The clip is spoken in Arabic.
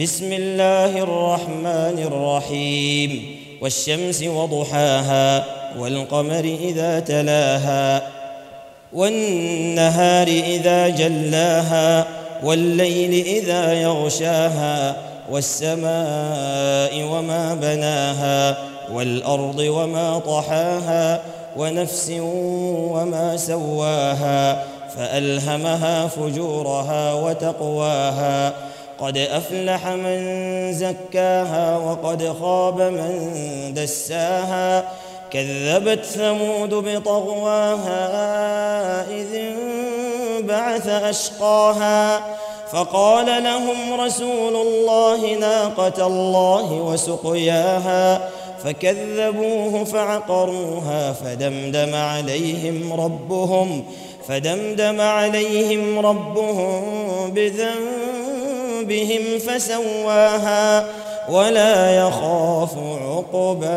بسم الله الرحمن الرحيم. والشمس وضحاها والقمر إذا تلاها والنهار إذا جلاها والليل إذا يغشاها والسماء وما بناها والأرض وما طحاها ونفس وما سواها فألهمها فجورها وتقواها. قد أفلح من زكاها وقد خاب من دساها. كذبت ثمود بطغواها إذ انبعث أشقاها. فقال لهم رسول الله ناقة الله وسقياها. فكذبوه فعقروها فدمدم عليهم ربهم فدمدم عليهم ربهم بذنب بهم فسواها ولا يخاف عقباها.